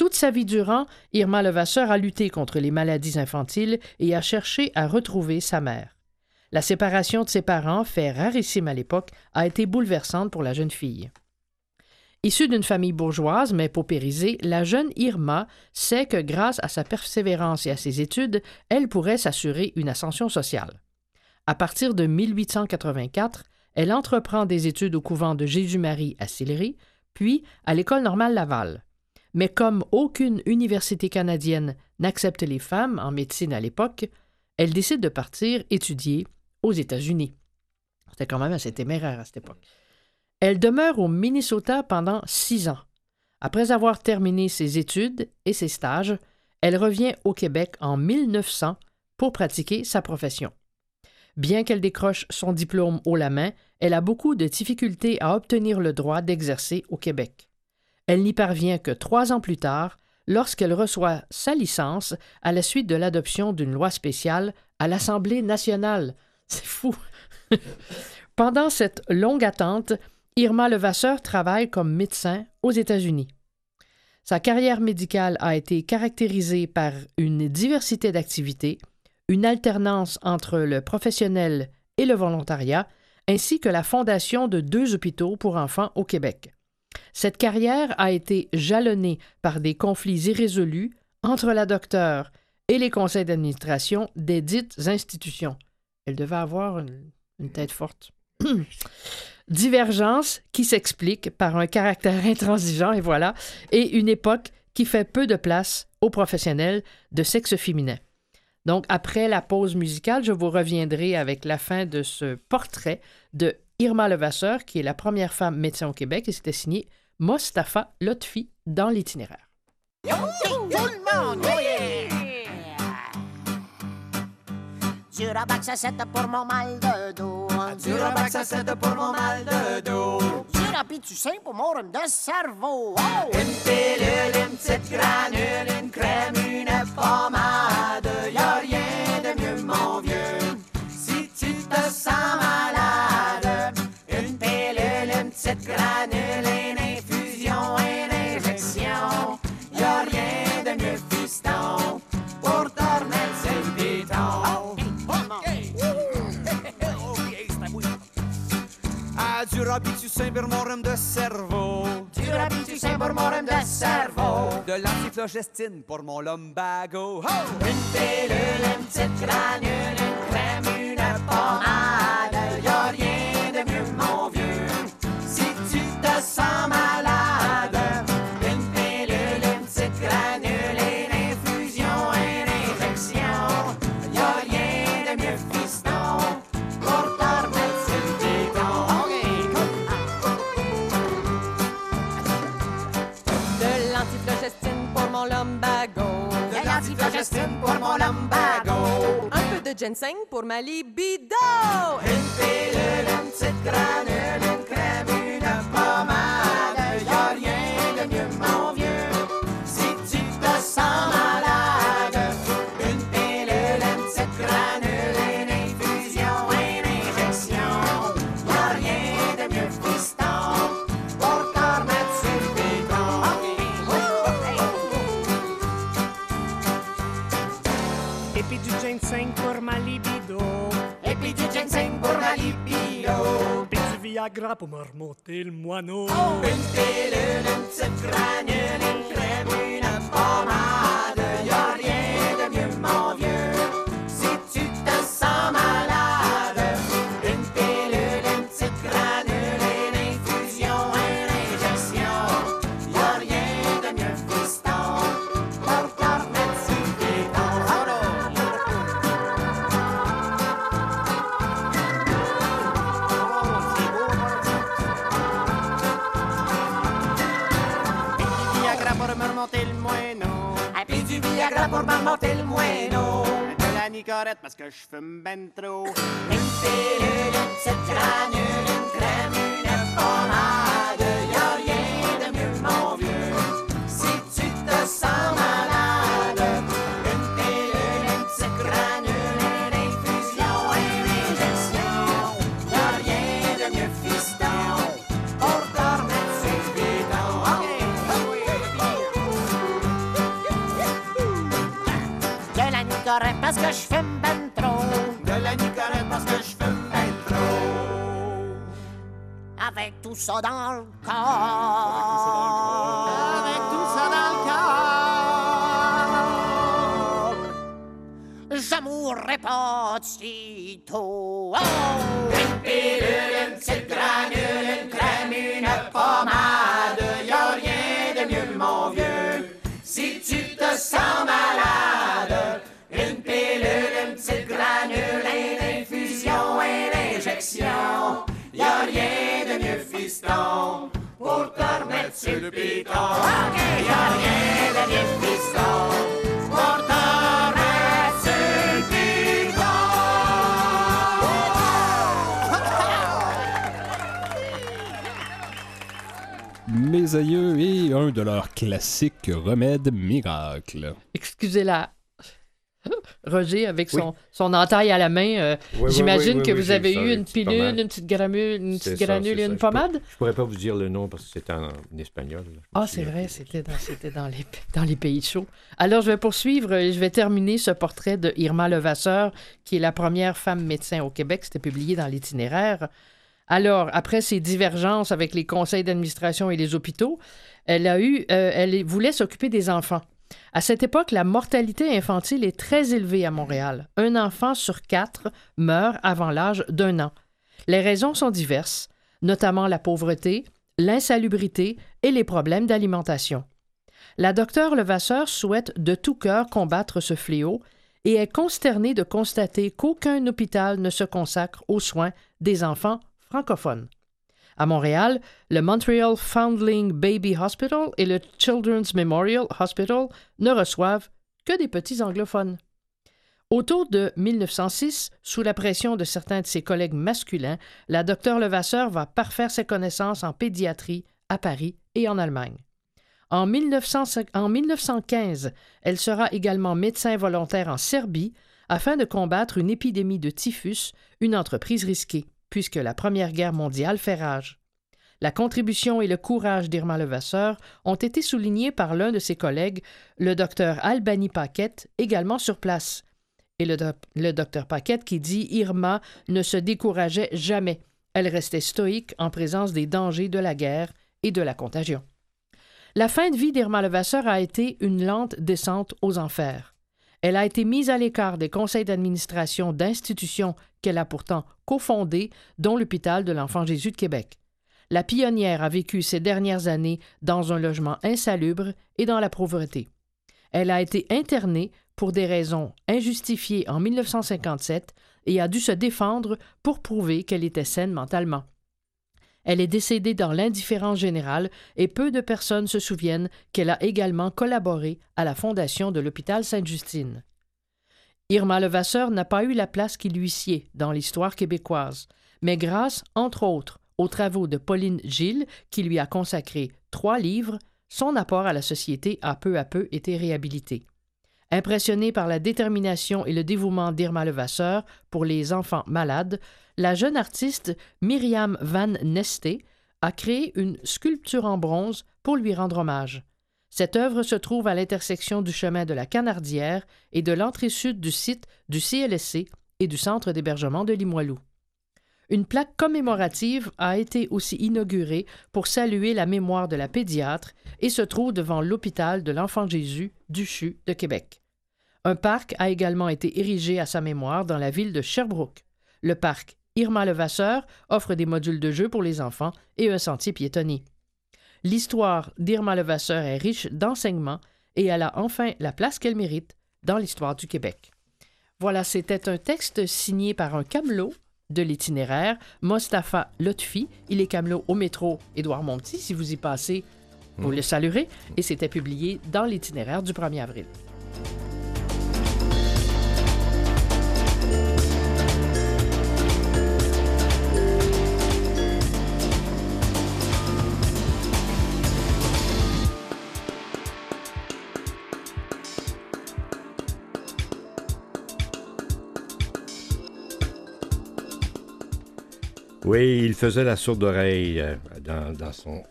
Toute sa vie durant, Irma Levasseur a lutté contre les maladies infantiles et a cherché à retrouver sa mère. La séparation de ses parents, fait rarissime à l'époque, a été bouleversante pour la jeune fille. Issue d'une famille bourgeoise mais paupérisée, la jeune Irma sait que grâce à sa persévérance et à ses études, elle pourrait s'assurer une ascension sociale. À partir de 1884, elle entreprend des études au couvent de Jésus-Marie à Sillery, puis à l'École normale Laval. Mais comme aucune université canadienne n'accepte les femmes en médecine à l'époque, elle décide de partir étudier aux États-Unis. C'était quand même assez téméraire à cette époque. Elle demeure au Minnesota pendant six ans. Après avoir terminé ses études et ses stages, elle revient au Québec en 1900 pour pratiquer sa profession. Bien qu'elle décroche son diplôme haut la main, elle a beaucoup de difficultés à obtenir le droit d'exercer au Québec. Elle n'y parvient que trois ans plus tard, lorsqu'elle reçoit sa licence à la suite de l'adoption d'une loi spéciale à l'Assemblée nationale. <laughs> C'est fou. <laughs> Pendant cette longue attente, Irma Levasseur travaille comme médecin aux États-Unis. Sa carrière médicale a été caractérisée par une diversité d'activités, une alternance entre le professionnel et le volontariat, ainsi que la fondation de deux hôpitaux pour enfants au Québec. Cette carrière a été jalonnée par des conflits irrésolus entre la docteure et les conseils d'administration des dites institutions. Elle devait avoir une, tête forte. <clears throat> Divergence qui s'explique par un caractère intransigeant, et voilà, et une époque qui fait peu de place aux professionnels de sexe féminin. Donc, après la pause musicale, je vous reviendrai avec la fin de ce portrait de Irma Levasseur, qui est la première femme médecin au Québec, et c'était signé Mostafa Lotfi dans l'itinéraire. Tout le monde, oh yeah! Du rabac, pour mon mal de dos. Du rabac, ça c'est pour mon mal de dos. Du rapide, tu sais, pour mon rhume de cerveau. Oh! Une pilule, une petite granule, une crème, une pommade. Y'a rien de mieux, mon vieux, si tu te sens malade. Du Robitussin pour mon rhume de cerveau. Du Robitussin pour mon rhume de cerveau. De l'antiflogestine pour mon lumbago. Oh! Une pilule, une petite granule, une crème, une pommade. Y'a rien Un peu de ginseng pour ma libido. Granule, Viagra pour me remonter le moineau. Une pilule, une petite une crème, une pommade. Y'a rien de mieux, mon vieux, si tu te sens malade. Pour m'en le moineau. De la nicorette parce que je fume ben trop. Une pilule, une petite granule, une crème, une pommade. Y'a rien de mieux, mon vieux, que je fume ben trop. De la Nicorette parce que je fume ben trop. Avec tout ça dans le corps. Avec tout ça dans le corps. Je mourrai pas de sitôt. Oh! Une pilule, une petite granule, une crème, une pommade. Y'a rien de mieux, mon vieux. Si tu te sens malade, petite granule, une infusion, une injection. Y'a rien de mieux, fiston, pour te remettre sur le piton. Y'a rien de mieux, fiston, pour te remettre sur le piton. Mes aïeux et un de leurs classiques remèdes miracles. Excusez la. <laughs> Roger, avec son, son entaille à la main, euh, Oui, j'imagine oui, que vous avez eu une pilule, une petite granule, une petite granule et une pommade? Je pourrais pas vous dire le nom parce que c'est en, en espagnol. Ah, c'est vrai, c'était dans, c'était dans, les, dans les pays chauds. Alors, je vais poursuivre et je vais terminer ce portrait de Irma Levasseur, qui est la première femme médecin au Québec. C'était publié dans l'itinéraire. Alors, après ses divergences avec les conseils d'administration et les hôpitaux, elle a eu, euh, elle voulait s'occuper des enfants. À cette époque, la mortalité infantile est très élevée à Montréal. Un enfant sur quatre meurt avant l'âge d'un an. Les raisons sont diverses, notamment la pauvreté, l'insalubrité et les problèmes d'alimentation. La docteure Levasseur souhaite de tout cœur combattre ce fléau et est consternée de constater qu'aucun hôpital ne se consacre aux soins des enfants francophones. À Montréal, le Montreal Foundling Baby Hospital et le Children's Memorial Hospital ne reçoivent que des petits anglophones. Autour de 1906, sous la pression de certains de ses collègues masculins, la docteure Levasseur va parfaire ses connaissances en pédiatrie à Paris et en Allemagne. En, 1900 en 1915, elle sera également médecin volontaire en Serbie afin de combattre une épidémie de typhus, une entreprise risquée, puisque la Première Guerre mondiale fait rage. La contribution et le courage d'Irma Levasseur ont été soulignés par l'un de ses collègues, le docteur Albany Paquette, également sur place. Et le, doc- le docteur Paquette qui dit Irma ne se décourageait jamais. Elle restait stoïque en présence des dangers de la guerre et de la contagion. La fin de vie d'Irma Levasseur a été une lente descente aux enfers. Elle a été mise à l'écart des conseils d'administration d'institutions qu'elle a pourtant cofondées, dont l'hôpital de l'Enfant Jésus de Québec. La pionnière a vécu ces dernières années dans un logement insalubre et dans la pauvreté. Elle a été internée pour des raisons injustifiées en 1957 et a dû se défendre pour prouver qu'elle était saine mentalement. Elle est décédée dans l'indifférence générale et peu de personnes se souviennent qu'elle a également collaboré à la fondation de l'hôpital Sainte-Justine. Irma Levasseur n'a pas eu la place qui lui sied dans l'histoire québécoise, mais grâce, entre autres, aux travaux de Pauline Gilles, qui lui a consacré trois livres, son apport à la société a peu à peu été réhabilité. Impressionnée par la détermination et le dévouement d'Irma Levasseur pour les enfants malades, la jeune artiste Myriam Van Nesté a créé une sculpture en bronze pour lui rendre hommage. Cette œuvre se trouve à l'intersection du chemin de la Canardière et de l'entrée sud du site du CLSC et du centre d'hébergement de Limoilou. Une plaque commémorative a été aussi inaugurée pour saluer la mémoire de la pédiatre et se trouve devant l'hôpital de l'Enfant Jésus du CHU de Québec. Un parc a également été érigé à sa mémoire dans la ville de Sherbrooke. Le parc Irma Levasseur offre des modules de jeu pour les enfants et un sentier piétonnier. L'histoire d'Irma Levasseur est riche d'enseignements et elle a enfin la place qu'elle mérite dans l'histoire du Québec. Voilà, c'était un texte signé par un camelot de l'itinéraire, Mostafa Lotfi. Il est camelot au métro Édouard-Montpetit. Si vous y passez, vous le saluerez. Et c'était publié dans l'itinéraire du 1er avril. Oui, il faisait la sourde oreille euh, dans, dans son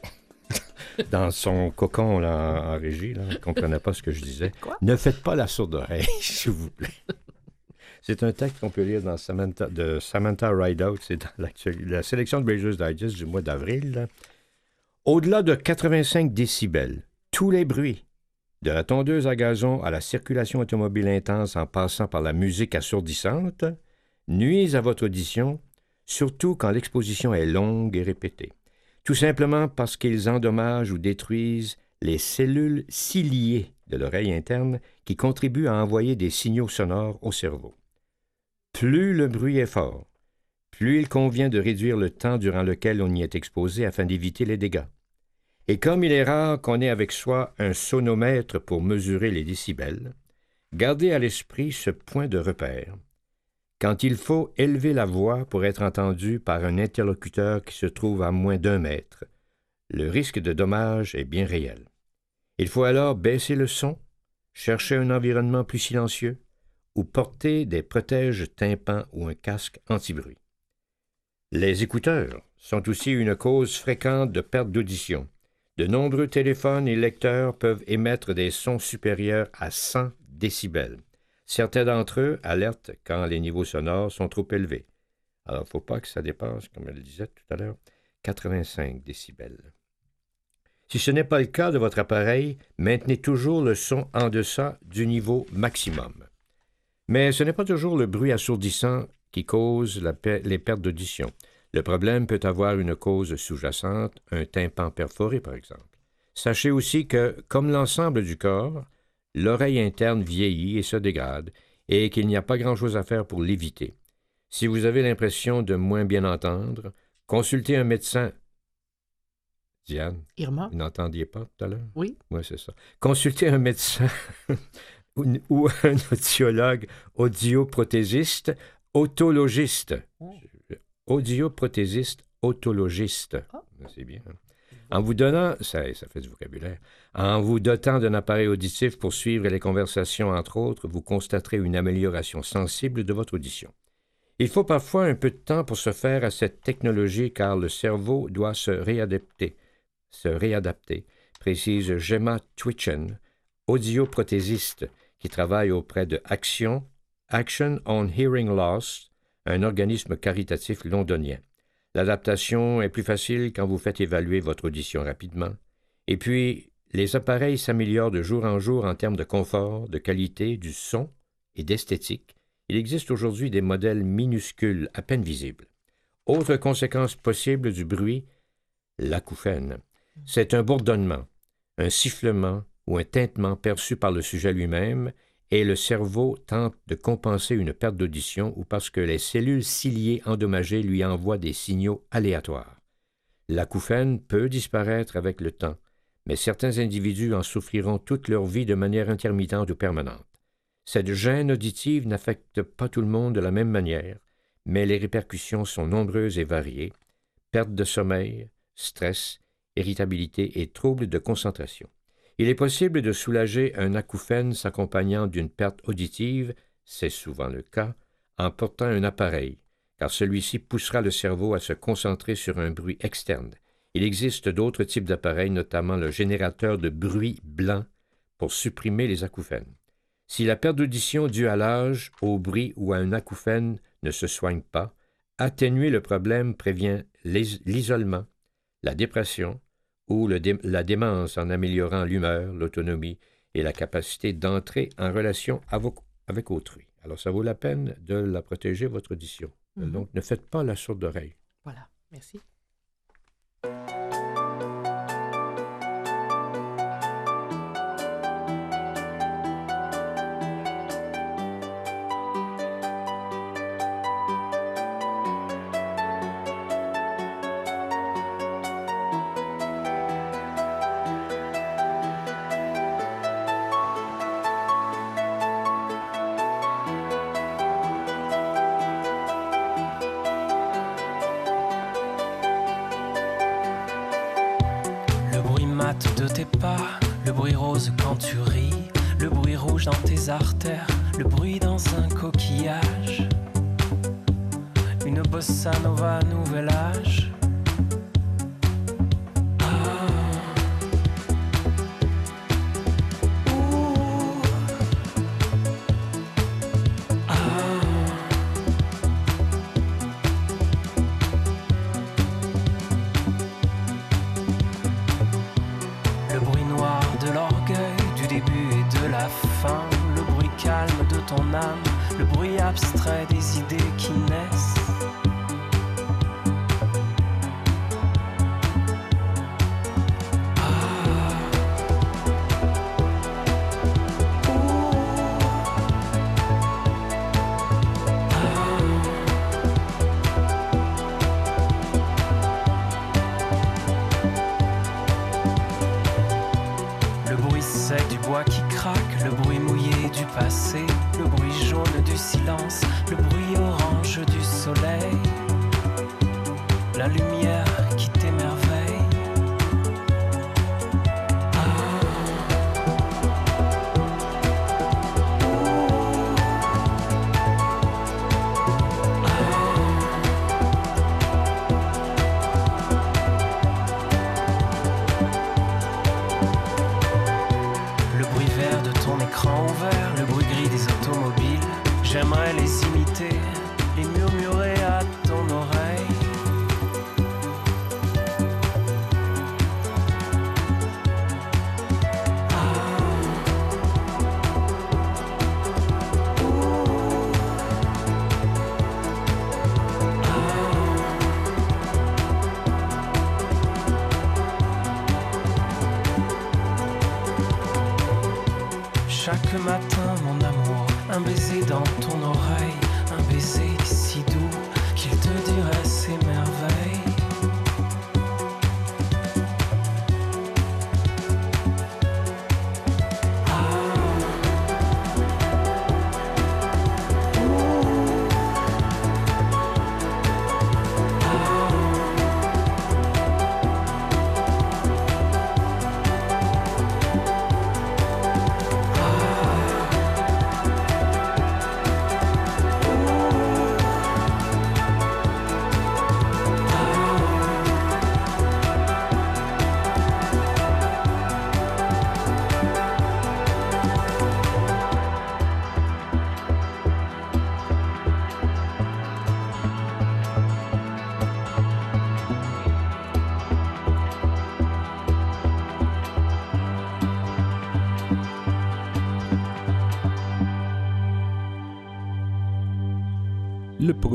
<laughs> dans son cocon là, en, en régie. Là. Il ne comprenait pas ce que je disais. Ne faites pas la sourde oreille, <laughs> s'il vous plaît. C'est un texte qu'on peut lire dans Samantha, de Samantha Rideout. C'est dans la sélection de Brazers Digest du mois d'avril. là. Au-delà de 85 décibels, tous les bruits, de la tondeuse à gazon à la circulation automobile intense en passant par la musique assourdissante, nuisent à votre audition, surtout quand l'exposition est longue et répétée. Tout simplement parce qu'ils endommagent ou détruisent les cellules ciliées de l'oreille interne qui contribuent à envoyer des signaux sonores au cerveau. Plus le bruit est fort, plus il convient de réduire le temps durant lequel on y est exposé afin d'éviter les dégâts. Et comme il est rare qu'on ait avec soi un sonomètre pour mesurer les décibels, gardez à l'esprit ce point de repère. Quand il faut élever la voix pour être entendu par un interlocuteur qui se trouve à moins d'un mètre, le risque de dommage est bien réel. Il faut alors baisser le son, chercher un environnement plus silencieux ou porter des protèges tympans ou un casque anti-bruit. Les écouteurs sont aussi une cause fréquente de perte d'audition. De nombreux téléphones et lecteurs peuvent émettre des sons supérieurs à 100 décibels. Certains d'entre eux alertent quand les niveaux sonores sont trop élevés. Alors, il ne faut pas que ça dépasse, comme elle le disait tout à l'heure, 85 décibels. Si ce n'est pas le cas de votre appareil, maintenez toujours le son en deçà du niveau maximum. Mais ce n'est pas toujours le bruit assourdissant qui cause les pertes d'audition. Le problème peut avoir une cause sous-jacente, un tympan perforé par exemple. Sachez aussi que, comme l'ensemble du corps, l'oreille interne vieillit et se dégrade, et qu'il n'y a pas grand-chose à faire pour l'éviter. Si vous avez l'impression de moins bien entendre, consultez un médecin. Diane, Irma? vous n'entendiez pas tout à l'heure? Oui. Oui, c'est ça. Consultez un médecin <laughs> ou, ou un audiologue audioprothésiste, otologiste. Audioprothésiste, otologiste. C'est bien. hein? En vous donnant, ça, fait du vocabulaire, en vous dotant d'un appareil auditif pour suivre les conversations, entre autres, vous constaterez une amélioration sensible de votre audition. Il faut parfois un peu de temps pour se faire à cette technologie car le cerveau doit se réadapter, se réadapter, précise Gemma Twitchen, audioprothésiste qui travaille auprès de Action, Action on Hearing Loss, un organisme caritatif londonien. L'adaptation est plus facile quand vous faites évaluer votre audition rapidement. Et puis, les appareils s'améliorent de jour en jour en termes de confort, de qualité, du son et d'esthétique. Il existe aujourd'hui des modèles minuscules, à peine visibles. Autre conséquence possible du bruit, l'acouphène. C'est un bourdonnement, un sifflement ou un tintement perçu par le sujet lui-même et le cerveau tente de compenser une perte d'audition ou parce que les cellules ciliées endommagées lui envoient des signaux aléatoires. L'acouphène peut disparaître avec le temps, mais certains individus en souffriront toute leur vie de manière intermittente ou permanente. Cette gêne auditive n'affecte pas tout le monde de la même manière, mais les répercussions sont nombreuses et variées. Perte de sommeil, stress, irritabilité et troubles de concentration. Il est possible de soulager un acouphène s'accompagnant d'une perte auditive, c'est souvent le cas, en portant un appareil, car celui-ci poussera le cerveau à se concentrer sur un bruit externe. Il existe d'autres types d'appareils, notamment le générateur de bruit blanc, pour supprimer les acouphènes. Si la perte d'audition due à l'âge, au bruit ou à un acouphène ne se soigne pas, atténuer le problème prévient l'is- l'isolement, la dépression ou le dé- la démence en améliorant l'humeur, l'autonomie et la capacité d'entrer en relation avec, avec autrui. Alors, ça vaut la peine de la protéger, votre audition. Mhm. Donc, ne faites pas la sourde oreille. Voilà, merci.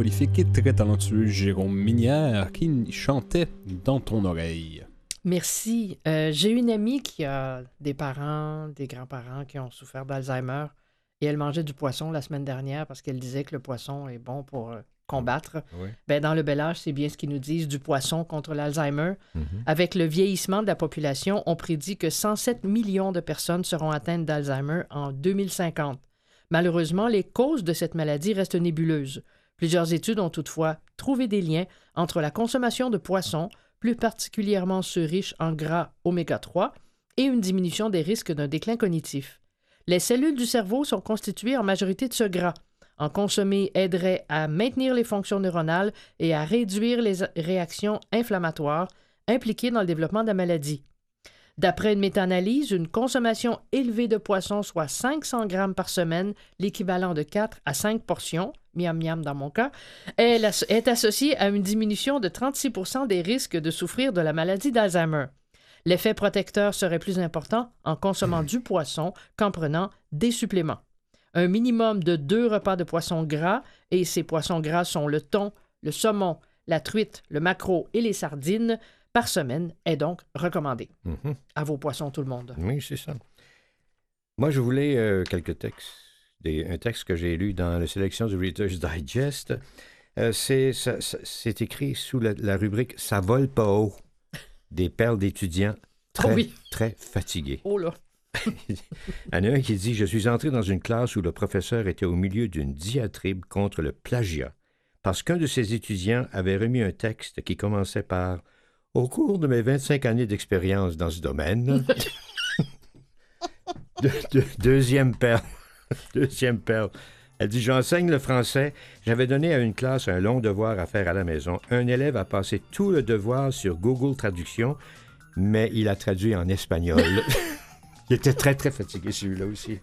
Prolifique et très talentueux Jérôme Minière qui chantait dans ton oreille. Merci. Euh, J'ai une amie qui a des parents, des grands-parents qui ont souffert d'Alzheimer et elle mangeait du poisson la semaine dernière parce qu'elle disait que le poisson est bon pour euh, combattre. Oui. Ben, dans le bel âge, c'est bien ce qu'ils nous disent du poisson contre l'Alzheimer. Mhm. Avec le vieillissement de la population, on prédit que 107 millions de personnes seront atteintes d'Alzheimer en 2050. Malheureusement, les causes de cette maladie restent nébuleuses. Plusieurs études ont toutefois trouvé des liens entre la consommation de poissons, plus particulièrement ceux riches en gras oméga 3, et une diminution des risques d'un déclin cognitif. Les cellules du cerveau sont constituées en majorité de ce gras. En consommer aiderait à maintenir les fonctions neuronales et à réduire les réactions inflammatoires impliquées dans le développement de la maladie. D'après une méta-analyse, une consommation élevée de poissons, soit 500 grammes par semaine, l'équivalent de 4 à 5 portions, miam miam dans mon cas, est, associée à une diminution de 36% des risques de souffrir de la maladie d'Alzheimer. L'effet protecteur serait plus important en consommant du poisson qu'en prenant des suppléments. Un minimum de deux repas de poisson gras, et ces poissons gras sont le thon, le saumon, la truite, le maquereau et les sardines, par semaine est donc recommandé. Mhm. À vos poissons, tout le monde. Oui, c'est ça. Moi, je voulais euh, quelques textes. Des- un texte que j'ai lu dans la sélection du Reader's Digest. Euh, c'est, écrit sous la, la rubrique Ça vole pas haut. Des perles d'étudiants très, Oh oui. très fatigués. Oh là! <laughs> Il y en a un qui dit Je suis entré dans une classe où le professeur était au milieu d'une diatribe contre le plagiat, parce qu'un de ses étudiants avait remis un texte qui commençait par Au cours de mes 25 années d'expérience dans ce domaine. <laughs> <laughs> De- de- deuxième perle. <laughs> deuxième perle. Elle dit J'enseigne le français. J'avais donné à une classe un long devoir à faire à la maison. Un élève a passé tout le devoir sur Google Traduction, mais il a traduit en espagnol. <laughs> il était très, très fatigué, celui-là aussi.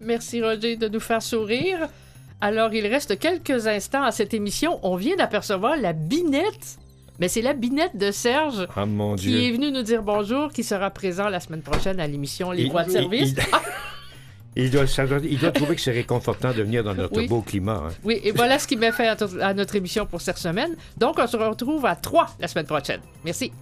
Merci Roger de nous faire sourire. Alors, il reste quelques instants à cette émission. On vient d'apercevoir la binette, mais c'est la binette de Serge Ah, mon qui est venu nous dire bonjour, qui sera présent la semaine prochaine à l'émission Les Il- Voix de il- service. il- <laughs> Il doit, ça doit- il doit trouver que c'est réconfortant de venir dans notre Oui. beau climat. hein. Oui, et voilà ce qui met fait à, à notre émission pour cette semaine. Donc, on se retrouve à 3 la semaine prochaine. Merci.